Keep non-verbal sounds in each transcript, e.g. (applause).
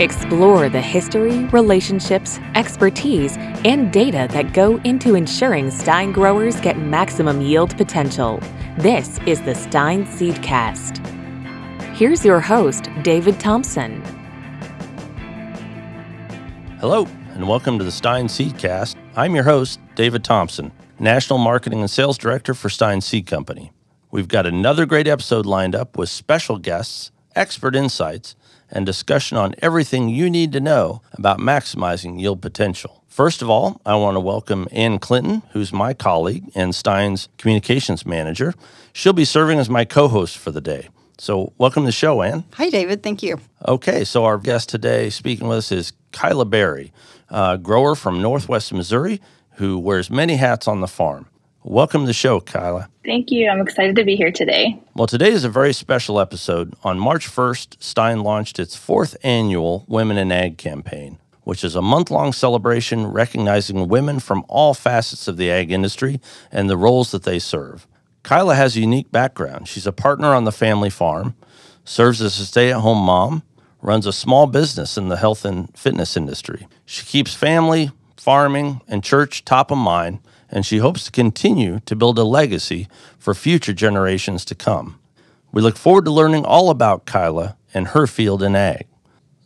Explore the history, relationships, expertise, and data that go into ensuring Stine growers get maximum yield potential. This is the Stine Seedcast. Here's your host, David Thompson. Hello, and welcome to the Stine Seedcast. I'm your host, David Thompson, National Marketing and Sales Director for Stine Seed Company. We've got another great episode lined up with special guests, expert insights, and discussion on everything you need to know about maximizing yield potential. First of all, I want to welcome Ann Clinton, who's my colleague and Stine's communications manager. She'll be serving as my co host for the day. So, welcome to the show, Ann. Hi, David. Thank you. Okay, so our guest today speaking with us is Kyla Berry, a grower from Northwest Missouri who wears many hats on the farm. Welcome to the show, Kyla. Thank you. I'm excited to be here today. Well, today is a very special episode. On March 1st, Stine launched its fourth annual Women in Ag campaign, which is a month long celebration recognizing women from all facets of the ag industry and the roles that they serve. Kyla has a unique background. She's a partner on the family farm, serves as a stay at home mom, runs a small business in the health and fitness industry. She keeps family, farming, and church top of mind and she hopes to continue to build a legacy for future generations to come. We look forward to learning all about Kyla and her field in ag.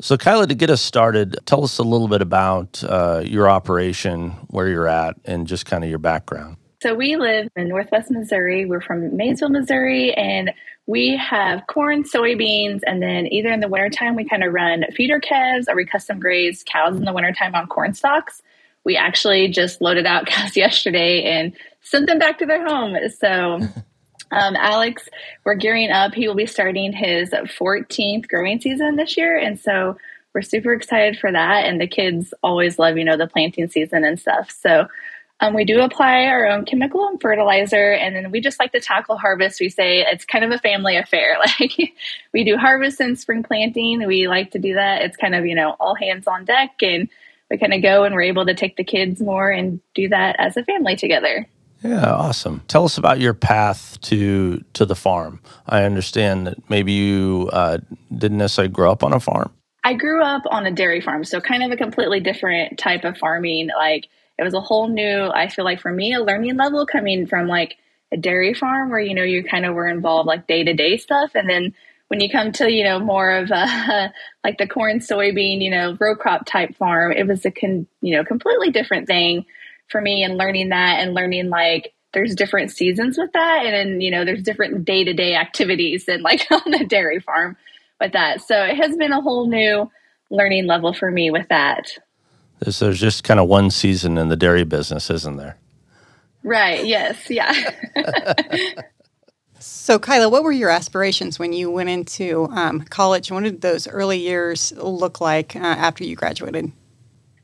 So, Kyla, to get us started, tell us a little bit about uh, your operation, where you're at, and just kind of your background. So, we live in Northwest Missouri. We're from Maysville, Missouri, and we have corn, soybeans, and then either in the wintertime, we kind of run feeder calves or we custom graze cows in the wintertime on corn stalks we actually just loaded out (laughs) cows yesterday and sent them back to their home. So, (laughs) um, Alex, we're gearing up. He will be starting his 14th growing season this year. And so we're super excited for that. And the kids always love, you know, the planting season and stuff. So, um, we do apply our own chemical and fertilizer, and then we just like to tackle harvest. We say it's kind of a family affair. (laughs) Like we do harvest and spring planting. We like to do that. It's kind of you know all hands on deck, and we kind of go and we're able to take the kids more and do that as a family together. Yeah, awesome. Tell us about your path to to the farm. I understand that maybe you uh, didn't necessarily grow up on a farm. I grew up on a dairy farm, so kind of a completely different type of farming. Like it was a whole new, I feel like for me, a learning level coming from like a dairy farm where you know you kind of were involved like day to day stuff, and then when you come to you know more of a (laughs) like the corn soybean you know row crop type farm it was a con, you know completely different thing for me and learning that and learning like there's different seasons with that and then you know there's different day-to-day activities than like (laughs) on the dairy farm with that. So it has been a whole new learning level for me with that. There's, there's just kind of one season in the dairy business isn't there? Right yes yeah (laughs) So, Kyla, what were your aspirations when you went into um, college? What did those early years look like uh, after you graduated?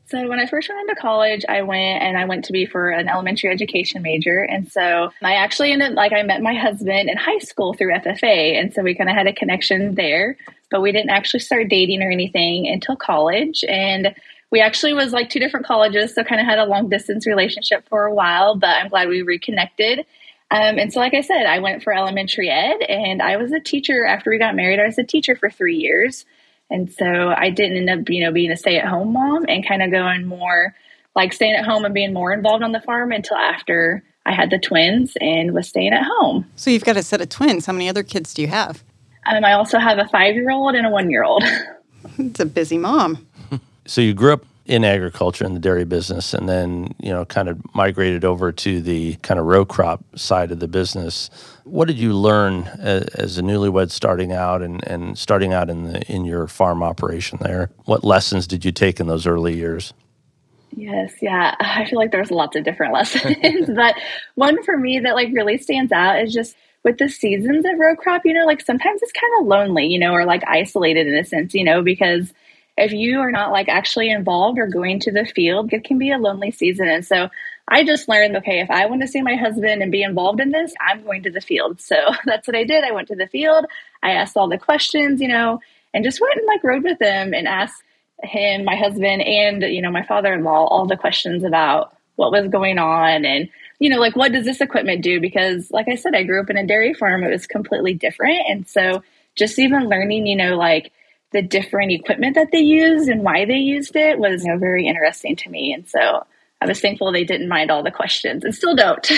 So when I first went into college, I went and I went to be for an elementary education major. And so I actually ended like I met my husband in high school through FFA. And so we kind of had a connection there, but we didn't actually start dating or anything until college. And we actually was like two different colleges, so kind of had a long distance relationship for a while, but I'm glad we reconnected. Um, and so, like I said, I went for elementary ed and I was a teacher after we got married. I was a teacher for three years. And so I didn't end up, you know, being a stay at home mom and kind of going more like staying at home and being more involved on the farm until after I had the twins and was staying at home. So you've got a set of twins. How many other kids do you have? Um, I also have a five year old and a one year old. (laughs) it's a busy mom. So you grew up in agriculture in the dairy business and then you know kind of migrated over to the kind of row crop side of the business. What did you learn as, as a newlywed starting out and, and starting out in the in your farm operation there? What lessons did you take in those early years? Yes yeah. (laughs) I feel like there's lots of different (laughs) lessons but one for me that like really stands out is just with the seasons of row crop you know like sometimes it's kind of lonely you know or like isolated in a sense you know because if you are not like actually involved or going to the field, it can be a lonely season. And so I just learned, okay, if I want to see my husband and be involved in this, I'm going to the field. So (laughs) that's what I did. I went to the field. I asked all the questions, you know, and just went and like rode with him and asked him, my husband, and, you know, my father in law all the questions about what was going on and, you know, like what does this equipment do? Because, like I said, I grew up in a dairy farm. It was completely different. And so just even learning, you know, like, the different equipment that they used and why they used it was you know, very interesting to me. And so I was thankful they didn't mind all the questions and still don't.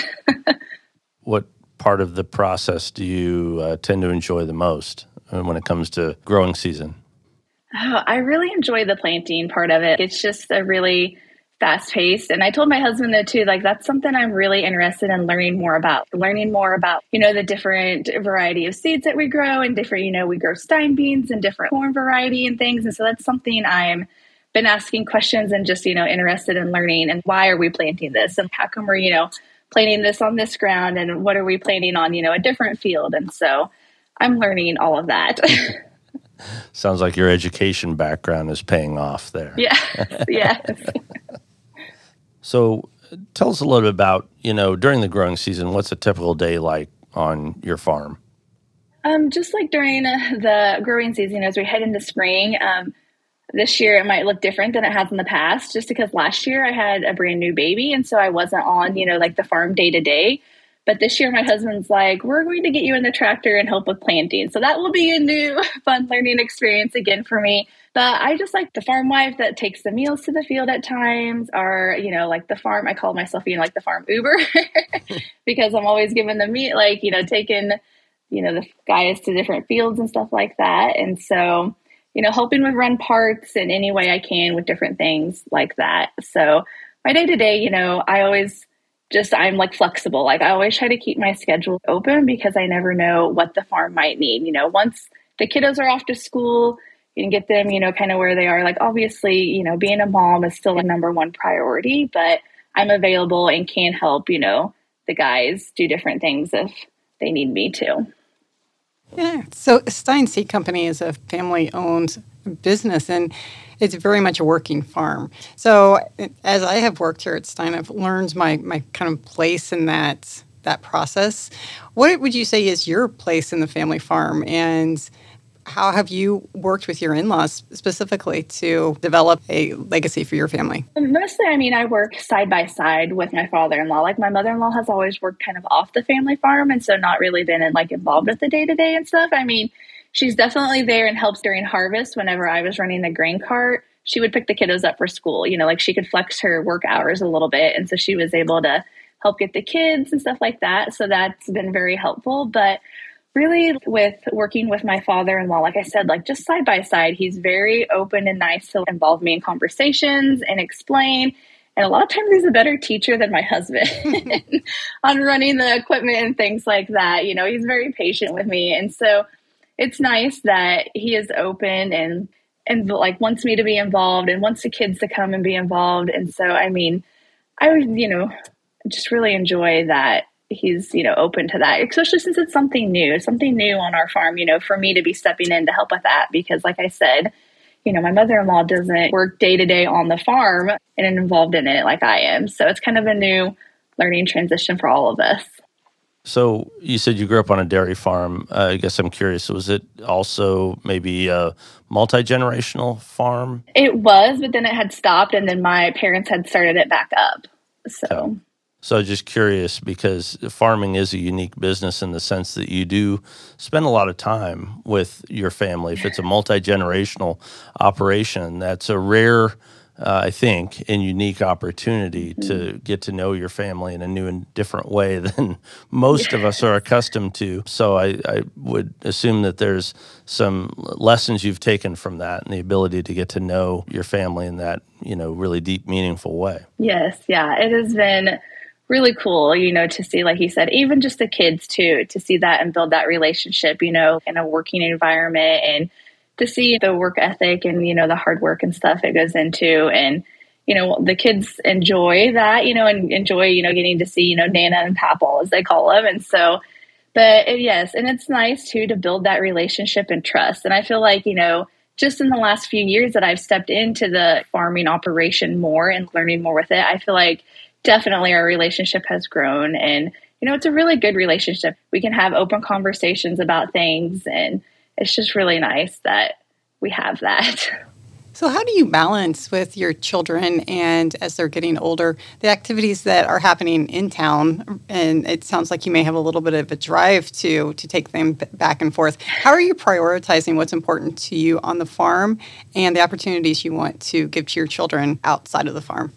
(laughs) what part of the process do you uh, tend to enjoy the most uh, when it comes to growing season? Oh, I really enjoy the planting part of it. It's just a really fast paced. And I told my husband that too, like that's something I'm really interested in learning more about. Learning more about, you know, the different variety of seeds that we grow and different, you know, we grow Stine beans and different corn variety and things. And so that's something I'm been asking questions and just, you know, interested in learning and why are we planting this and how come we're, you know, planting this on this ground and what are we planting on, you know, a different field. And so I'm learning all of that. (laughs) Sounds like your education background is paying off there. Yeah. yes. (laughs) So tell us a little bit about, you know, during the growing season, what's a typical day like on your farm? Um, just like during (laughs) the growing season, as we head into spring, um, this year it might look different than it has in the past, just because last year I had a brand new baby, and so I wasn't on, you know, like the farm day to day. But this year, my husband's like, we're going to get you in the tractor and help with planting. So that will be a new (laughs) fun learning experience again for me. But I just like the farm wife that takes the meals to the field at times, or, you know, like the farm, I call myself, know, like the farm Uber (laughs) because I'm always giving the meat, like, you know, taking, you know, the guys to different fields and stuff like that. And so, you know, helping with run parts in any way I can with different things like that. So my day to day, you know, I always, just I'm like flexible. Like I always try to keep my schedule open because I never know what the farm might need. You know, once the kiddos are off to school, can get them, you know, kind of where they are. Like obviously, you know, being a mom is still a number one priority, but I'm available and can help, you know, the guys do different things if they need me to. Yeah. So Stine Seed Company is a family owned business and it's very much a working farm. So as I have worked here at Stine, I've learned my my kind of place in that that process. What would you say is your place in the family farm and how have you worked with your in-laws specifically to develop a legacy for your family mostly i mean i work side by side with my father-in-law like my mother-in-law has always worked kind of off the family farm and so not really been in, like involved with the day-to-day and stuff i mean she's definitely there and helps during harvest whenever I was running the grain cart. She would pick the kiddos up for school. You know, like she could flex her work hours a little bit. And so she was able to help get the kids and stuff like that. So that's been very helpful. But really, with working with my father in law, like I said, like just side by side, he's very open and nice to involve me in conversations and explain. And a lot of times he's a better teacher than my husband (laughs) (laughs) on running the equipment and things like that. You know, he's very patient with me. And so it's nice that he is open and and like wants me to be involved and wants the kids to come and be involved. And so, I mean, I would, you know, just really enjoy that he's, you know, open to that, especially since it's something new, something new on our farm, you know, for me to be stepping in to help with that. Because, like I said, you know, my mother in law doesn't work day to day on the farm and involved in it like I am. So it's kind of a new learning transition for all of us. So you said you grew up on a dairy farm. Uh, I guess I'm curious. Was it also maybe a multi generational farm? It was, but then it had stopped, and then my parents had started it back up. So. Okay. So just curious because farming is a unique business in the sense that you do spend a lot of time with your family. If it's a multi generational operation, that's a rare uh, I think, and unique opportunity mm-hmm. to get to know your family in a new and different way (laughs) than most of us are accustomed to. So I, I, would assume that there's some lessons you've taken from that and the ability to get to know your family in that, you know, really deep, meaningful way. Yes, yeah. It has been really cool, you know, to see, like you said, even just the kids too, to see that and build that relationship, you know, in a working environment and to see the work ethic and you know the hard work and stuff it goes into. And you know the kids enjoy that you know and enjoy you know getting to see you know nana and papal as they call them and so but yes and it's nice too to build that relationship and trust. And i feel like you know just in the last few years that i've stepped into the farming operation more and learning more with it i feel like definitely our relationship has grown and you know it's a really good relationship we can have open conversations about things and it's just really nice that we have that. (laughs) So, how do you balance with your children and as they're getting older, the activities that are happening in town? And it sounds like you may have a little bit of a drive to to take them back and forth. How are you prioritizing what's important to you on the farm and the opportunities you want to give to your children outside of the farm?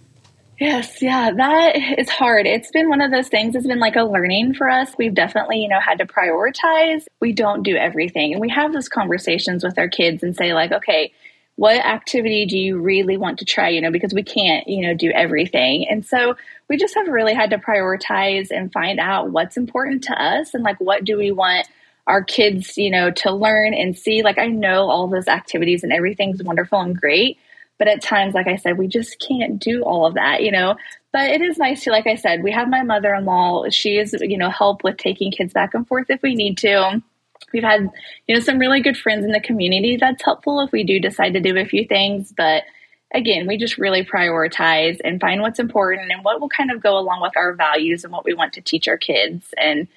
Yes, yeah, that is hard. It's been one of those things, it's been like a learning for us. We've definitely, you know, had to prioritize. We don't do everything. And we have those conversations with our kids and say, like, okay, what activity do you really want to try you know because we can't you know do everything and so we just have really had to prioritize and find out what's important to us and like what do we want our kids you know to learn and see like i know all those activities and everything's wonderful and great but at times like i said we just can't do all of that you know? But it is nice to like i said we have my mother-in-law. She is you know help with taking kids back and forth if we need to. We've had you know some really good friends in the community. That's helpful if we do decide to do a few things. But again we just really prioritize and find what's important and what will kind of go along with our values and what we want to teach our kids. And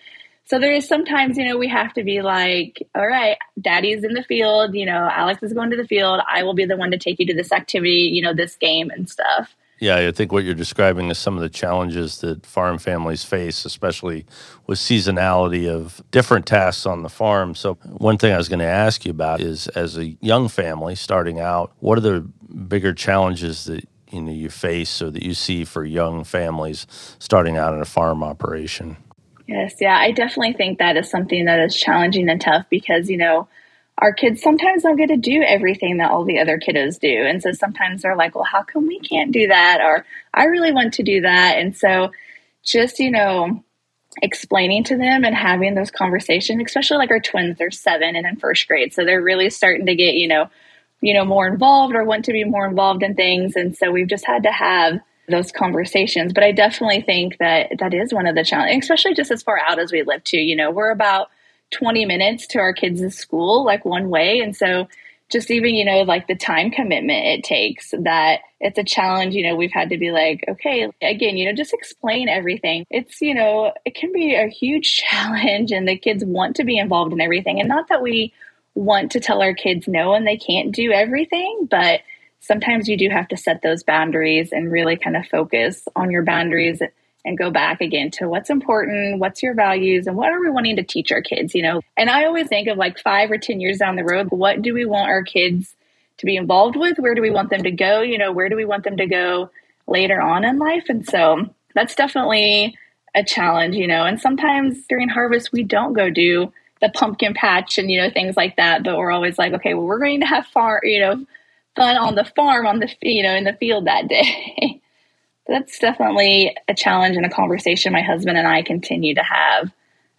so there is sometimes you know we have to be like all right daddy's in the field you know alex is going to the field i will be the one to take you to this activity you know this game and stuff yeah, I think what you're describing is some of the challenges that farm families face, especially with seasonality of different tasks on the farm. So, one thing I was going to ask you about is as a young family starting out, what are the bigger challenges that you know you face or that you see for young families starting out in a farm operation? Yes, yeah, I definitely think that is something that is challenging and tough because, you know, our kids sometimes don't get to do everything that all the other kiddos do. And so sometimes they're like, well, how come we can't do that? Or I really want to do that. And so just, you know, explaining to them and having those conversations, especially like our twins, they're seven and in first grade. So they're really starting to get, you know, you know, more involved or want to be more involved in things. And so we've just had to have those conversations. But I definitely think that that is one of the challenges, especially just as far out as we live too. You know, we're about 20 minutes to our kids' school, like one way. And so just even, you know, like the time commitment it takes that it's a challenge, you know, we've had to be like, okay, again, you know, just explain everything. It's, you know, it can be a huge (laughs) challenge and the kids want to be involved in everything. And not that we want to tell our kids no and they can't do everything, but sometimes you do have to set those boundaries and really kind of focus on your boundaries and go back again to what's important, what's your values, and what are we wanting to teach our kids, you know? And I always think of like five or 10 years down the road, what do we want our kids to be involved with? Where do we want them to go? You know, where do we want them to go later on in life? And so that's definitely a challenge, you know. And sometimes during harvest, we don't go do the pumpkin patch and, you know, things like that, but we're always like, okay, well, we're going to have far, you know, fun on the farm, on the, you know, in the field that day. (laughs) that's definitely a challenge and a conversation my husband and I continue to have,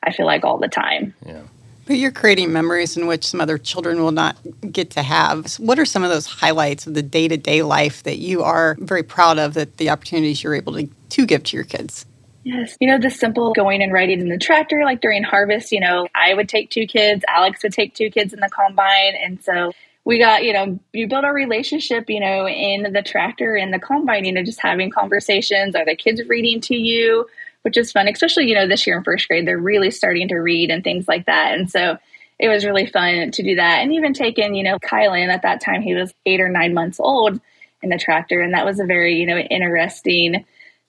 I feel like all the time. Yeah. But you're creating memories in which some other children will not get to have. So what are some of those highlights of the day to day life that you are very proud of that the opportunities you're able to, to give to your kids? Yes. You know, the simple going and riding in the tractor, like during harvest, you know, I would take two kids, Alex would take two kids in the combine. And so we got, you know, you build a relationship, you know, in the tractor and the combine, you know, just having conversations. Are the kids reading to you? Which is fun, especially, you know, this year in first grade, they're really starting to read and things like that. And so it was really fun to do that. And even taking, you know, Kylan at that time, he was eight or nine months old in the tractor. And that was a very, you know, interesting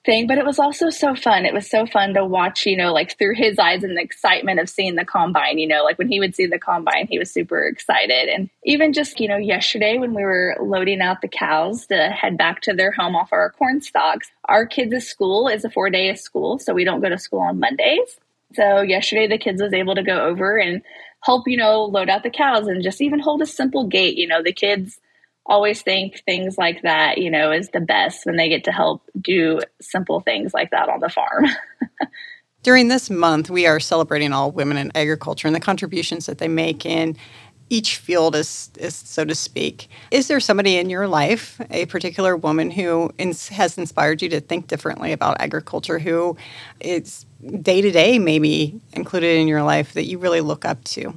thing, but it was also so fun. It was so fun to watch, you know, like through his eyes and the excitement of seeing the combine, you know, like when he would see the combine, he was super excited. And even just, you know, yesterday when we were loading out the cows to head back to their home off our corn stalks, our kids' school is a four day school. So we don't go to school on Mondays. So yesterday the kids was able to go over and help, you know, load out the cows and just even hold a simple gate. You know, the kids always think things like that, you know, is the best when they get to help do simple things like that on the farm. (laughs) During this month, we are celebrating all women in agriculture and the contributions that they make in each field, is, is so to speak. Is there somebody in your life, a particular woman who ins- has inspired you to think differently about agriculture, who is day to day maybe included in your life that you really look up to?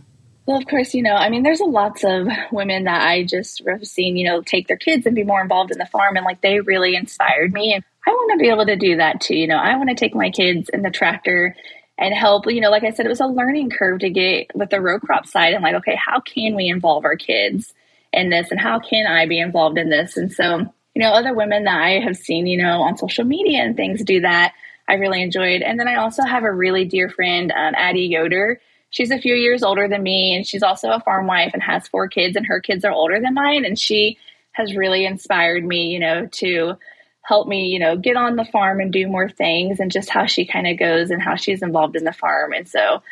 Well, of course, you know, I mean, there's a lots of women that I just have seen, you know, take their kids and be more involved in the farm, and like they really inspired me. And I want to be able to do that too. You know, I want to take my kids in the tractor and help. You know, like I said, it was a learning curve to get with the row crop side and like, okay, how can we involve our kids in this and how can I be involved in this? And so, you know, other women that I have seen, you know, on social media and things do that. I really enjoyed. And then I also have a really dear friend, um, Addie Yoder. She's a few years older than me, and she's also a farm wife and has four kids, and her kids are older than mine. And she has really inspired me, you know, to help me, you know, get on the farm and do more things and just how she kind of goes and how she's involved in the farm. And so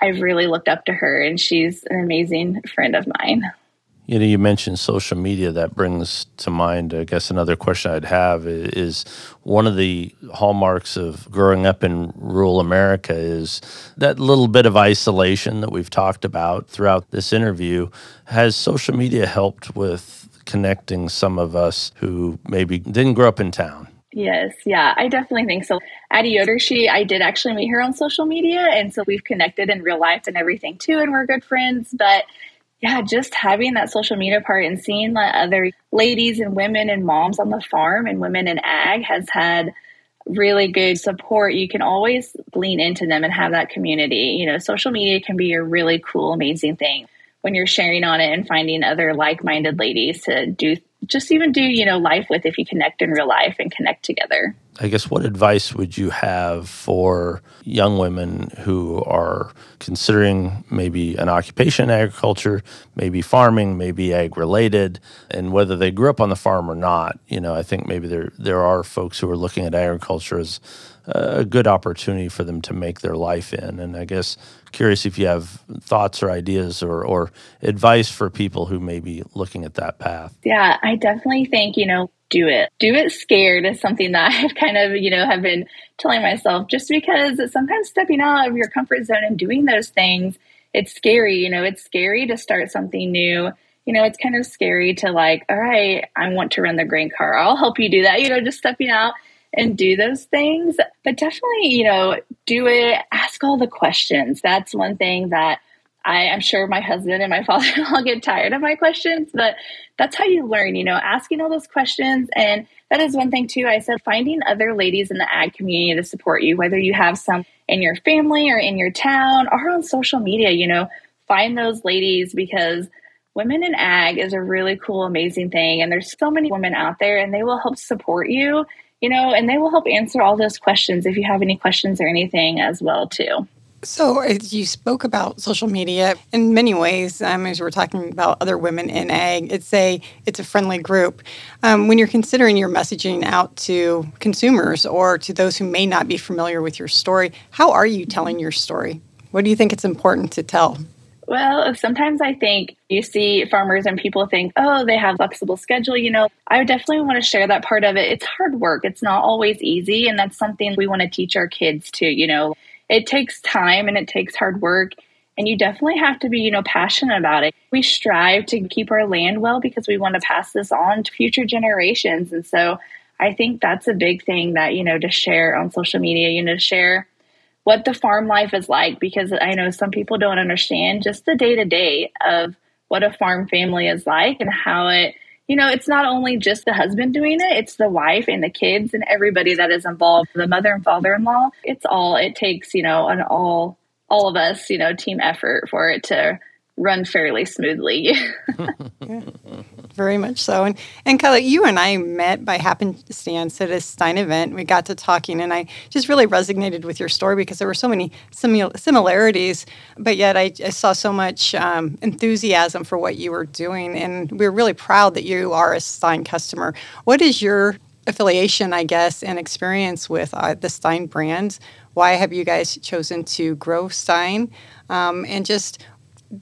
I've really looked up to her and she's an amazing friend of mine. You know, you mentioned social media. That brings to mind, I guess, another question I'd have is one of the hallmarks of growing up in rural America is that little bit of isolation that we've talked about throughout this interview. Has social media helped with connecting some of us who maybe didn't grow up in town? Yes, yeah, I definitely think so. Addie Yoder, she, I did actually meet her on social media, and so we've connected in real life and everything too, and we're good friends. But yeah, just having that social media part and seeing the other ladies and women and moms on the farm and women in ag has had really good support. You can always lean into them and have that community. You know, social media can be a really cool, amazing thing when you're sharing on it and finding other like minded ladies to do just even do, you know, life with if you connect in real life and connect together. I guess what advice would you have for young women who are considering maybe an occupation in agriculture, maybe farming, maybe ag related, and whether they grew up on the farm or not? You know, I think maybe there there are folks who are looking at agriculture as a good opportunity for them to make their life in. And I guess curious if you have thoughts or ideas or, or advice for people who may be looking at that path. Yeah, I definitely think, you know, do it. Do it scared is something that (laughs) I've kind of, you know, have been telling myself just because sometimes stepping out of your comfort zone and doing those things, it's scary. You know, it's scary to start something new. You know, it's kind of scary to like, all right, I want to run the grain car. I'll help you do that. You know, just stepping out and do those things. But definitely, you know, do it, ask all the questions. That's one thing that I, am sure my husband and my (laughs) father all get tired of my questions, but that's how you learn, you know, asking all those questions. And that is one thing too. I said finding other ladies in the ag community to support you, whether you have some in your family or in your town or on social media, you know, find those ladies because women in ag is a really cool, amazing thing. And there's so many women out there and they will help support you you know, and they will help answer all those questions if you have any questions or anything as well too. So, as you spoke about social media in many ways, um, as we're talking about other women in ag, it's a it's a friendly group. Um, when you're considering your messaging out to consumers or to those who may not be familiar with your story, how are you telling your story? What do you think it's important to tell? Well, sometimes I think you see farmers and people think, oh, they have flexible schedule. You know, I definitely want to share that part of it. It's hard work. It's not always easy. And that's something we want to teach our kids too. You know, it takes time and it takes hard work. And you definitely have to be, you know, passionate about it. We strive to keep our land well because we want to pass this on to future generations. And so I think that's a big thing that, you know, to share on social media, you know, to share what the farm life is like because I know some people don't understand just the day to day of what a farm family is like and how it, you know, it's not only just the husband doing it, it's the wife and the kids and everybody that is involved, the mother and father in law. It's all, it takes, you know, an all, all of us, you know, team effort for it to run fairly smoothly. yeah, (laughs) very much so. And and Kyla, you and I met by happenstance at a Stine event. We got to talking, and I just really resonated with your story because there were so many simil- similarities, but yet I, I saw so much um, enthusiasm for what you were doing, and we we're really proud that you are a Stine customer. What is your affiliation, I guess, and experience with uh, the Stine brand? Why have you guys chosen to grow Stine? Um, and just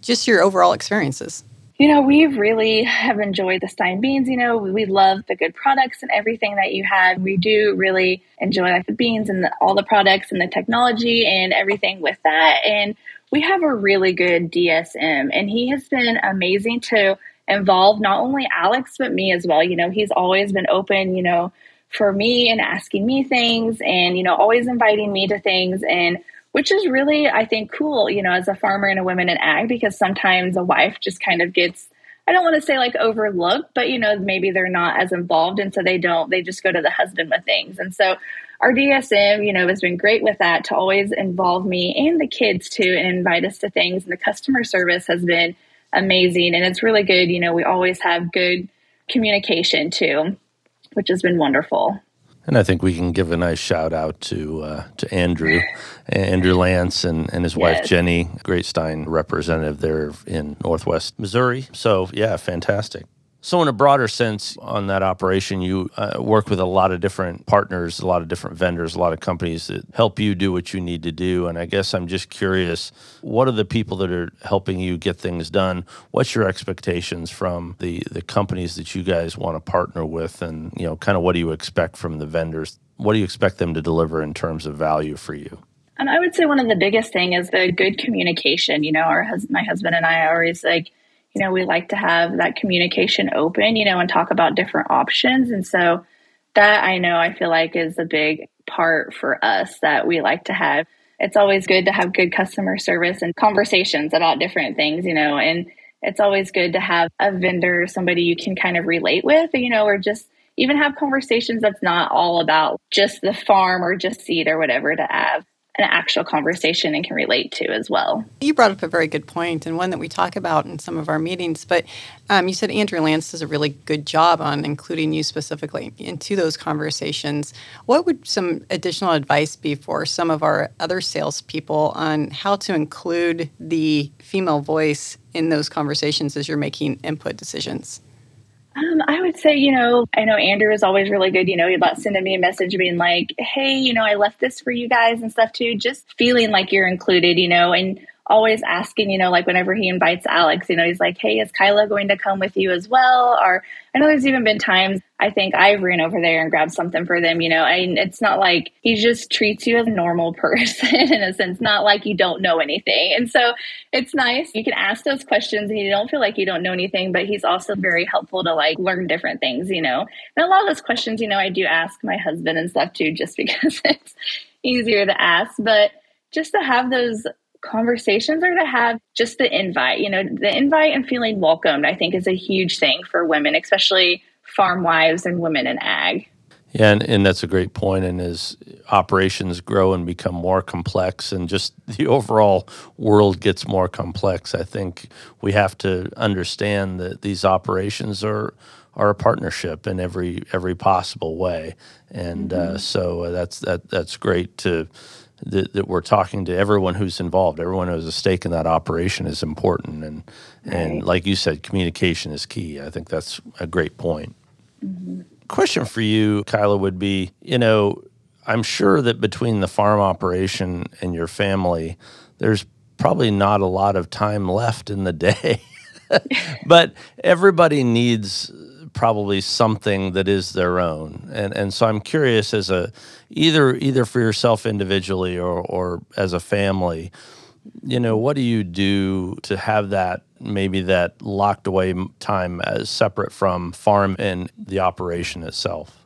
just your overall experiences. You know, we really have enjoyed the Stine beans. You know, we love the good products and everything that you have. We do really enjoy like the beans and the, all the products and the technology and everything with that. And we have a really good DSM, and he has been amazing to involve not only Alex but me as well. You know, he's always been open. You know, for me and asking me things, and you know, always inviting me to things and which is really, I think, cool, you know, as a farmer and a woman in ag, because sometimes a wife just kind of gets, I don't want to say like overlooked, but, you know, maybe they're not as involved. And so they don't, they just go to the husband with things. And so our DSM, you know, has been great with that to always involve me and the kids too and invite us to things. And the customer service has been amazing. And it's really good. You know, we always have good communication too, which has been wonderful. And I think we can give a nice shout out to uh, to Andrew, Andrew Lance, and, and his wife Yes. Jenny, Great Stine representative there in Northwest Missouri. So yeah, fantastic. So in a broader sense, on that operation, you uh, work with a lot of different partners, a lot of different vendors, a lot of companies that help you do what you need to do. And I guess I'm just curious, what are the people that are helping you get things done? What's your expectations from the the companies that you guys want to partner with, and you know, kind of what do you expect from the vendors? What do you expect them to deliver in terms of value for you? And I would say one of the biggest thing is the good communication. You know, our my husband and I are always like, you know, we like to have that communication open, you know, and talk about different options. And so that I know I feel like is a big part for us that we like to have. It's always good to have good customer service and conversations about different things, you know, and it's always good to have a vendor, somebody you can kind of relate with, you know, or just even have conversations that's not all about just the farm or just seed or whatever to have an actual conversation and can relate to as well. You brought up a very good point and one that we talk about in some of our meetings. But um, you said Andrew Lance does a really good job on including you specifically into those conversations. What would some additional advice be for some of our other salespeople on how to include the female voice in those conversations as you're making input decisions? Um, I would say, you know, I know Andrew is always really good, you know, about sending me a message being like, hey, you know, I left this for you guys and stuff too. Just feeling like you're included, you know, and always asking, you know, like whenever he invites Alex, you know, he's like, hey, is Kyla going to come with you as well? Or I know there's even been times I think I've ran over there and grabbed something for them, you know, and it's not like he just treats you as a normal (laughs) person in a sense, not like you don't know anything. And so it's nice. You can ask those questions and you don't feel like you don't know anything, but he's also very helpful to like learn different things, you know. And a lot of those questions, you know, I do ask my husband and stuff too, just (laughs) because it's easier to ask. But just to have those conversations or to have just the invite, you know, the invite and feeling welcomed, I think is a huge thing for women, especially farm wives and women in ag. Yeah, and, and that's a great point. And as operations grow and become more complex, and just (laughs) the overall world gets more complex, I think we have to understand that these operations are are a partnership in every every possible way. And uh, so that's that that's great to that, that we're talking to everyone who's involved. Everyone who has a stake in that operation is important. And and like you said, communication is key. I think that's a great point mm-hmm. question for you, Kyla, would be you know, I'm sure that between the farm operation and your family, there's probably not a lot of time left in the day. (laughs) but everybody needs probably something that is their own. And and so I'm curious as a either either for yourself individually or or as a family, you know, what do you do to have that maybe that locked away time as separate from farm and the operation itself?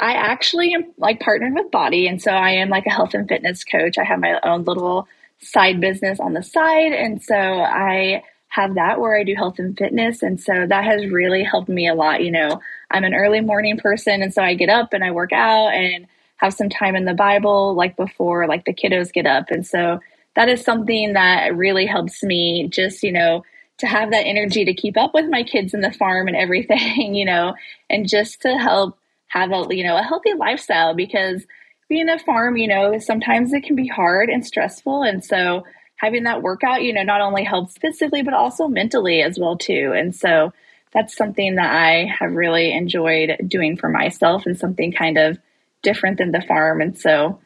I actually am like partnered with Body, and so I am like a health and fitness coach. I have my own little side business on the side, and so I have that where I do health and fitness, and so that has really helped me a lot. You know, I'm an early morning person, and so I get up and I work out and have some time in the Bible, like before like the kiddos get up, and so that is something that really helps me just you know to have that energy to keep up with my kids in the farm and everything, (laughs) you know, and just to help have a you know a healthy lifestyle. Because being a farm you know sometimes it can be hard and stressful. And so having that workout you know not only helps physically but also mentally as well too and so that's something that i have really enjoyed doing for myself and something kind of different than the farm and so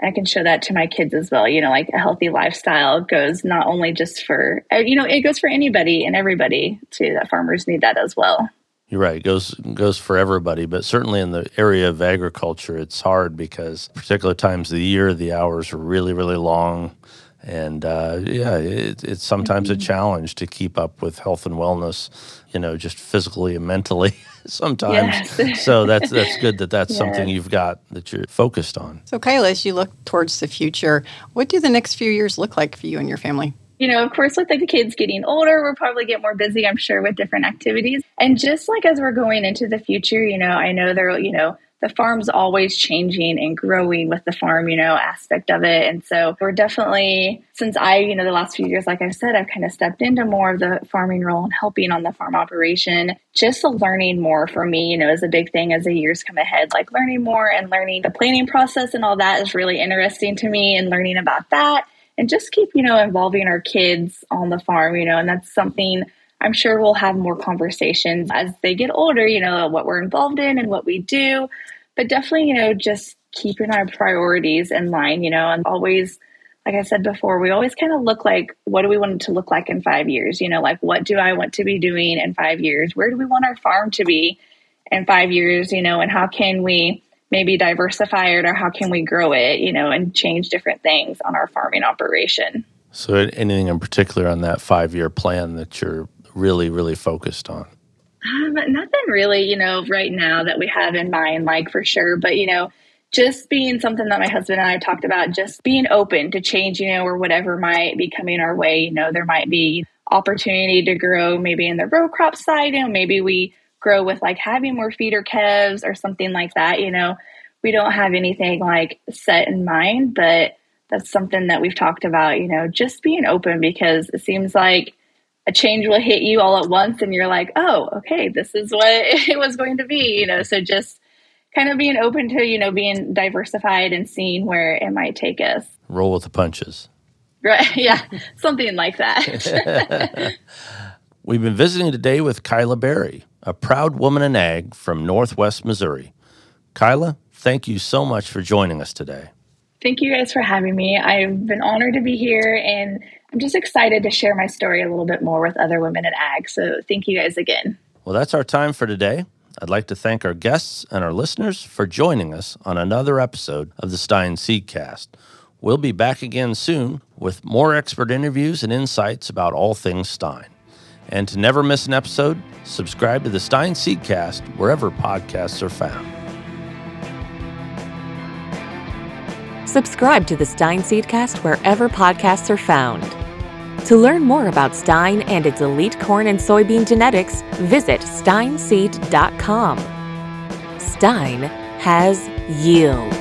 I can show that to my kids as well. You know, like a healthy lifestyle goes not only just for, uh, you know, it goes for anybody and everybody too. That farmers need that as well. You're right. It goes goes for everybody, but certainly in the area of agriculture, it's hard because particular times of the year, the hours are really, really long, and uh, yeah, it, it's sometimes Mm-hmm. a challenge to keep up with health and wellness. You know, just physically and mentally. (laughs) sometimes, Yes. so that's that's good that that's (laughs) something you've got that you're focused on. So, Kyla, as you look towards the future, what do the next few years look like for you and your family? you know, of course, with like the kids getting older, we'll probably get more busy, I'm sure, with different activities. And just like as we're going into the future, you know, I know there, you know, the farm's always changing and growing with the farm, you know, aspect of it. And so we're definitely, since I, you know, the last few years, like I said, I've kind of stepped into more of the farming role and helping on the farm operation. Just learning more for me, you know, is a big thing as the years come ahead. Like learning more and learning the planning process and all that is really interesting to me and learning about that. And just keep, you know, involving our kids on the farm, you know, and that's something I'm sure we'll have more conversations as they get older, you know, what we're involved in and what we do. But definitely, you know, just keeping our priorities in line, you know, and always, like I said before, we always kind of look like, what do we want it to look like in five years? You know, like, what do I want to be doing in five years? Where do we want our farm to be in five years? You know, and how can we maybe diversify it or how can we grow it, you know, and change different things on our farming operation? So, anything in particular on that five year plan that you're really, really focused on? Um, nothing really, you know, right now that we have in mind, like for sure. But, you know, just being something that my husband and I talked about, just being open to change, you know, or whatever might be coming our way. You know, there might be opportunity to grow maybe in the row crop side, you know, maybe we grow with like having more feeder calves or something like that. You know, we don't have anything like set in mind, but that's something that we've talked about, you know, just being open because it seems like a change will hit you all at once and you're like, oh, okay, this is what (laughs) it was going to be, you know. So just kind of being open to, you know, being diversified and seeing where it might take us. Roll with the punches. Right. (laughs) Yeah. Something like that. (laughs) We've been visiting today with Kyla Berry, a proud woman in ag from Northwest Missouri. Kyla, thank you so much for joining us today. Thank you guys for having me. I've been honored to be here and I'm just excited to share my story a little bit more with other women in ag. So thank you guys again. Well, that's our time for today. I'd like to thank our guests and our listeners for joining us on another episode of the Stine Seedcast. We'll be back again soon with more expert interviews and insights about all things Stine. And to never miss an episode, subscribe to the Stine Seedcast wherever podcasts are found. Subscribe to the Stine Seedcast wherever podcasts are found. To learn more about Stine and its elite corn and soybean genetics, visit stineseed.com. Stine has yield.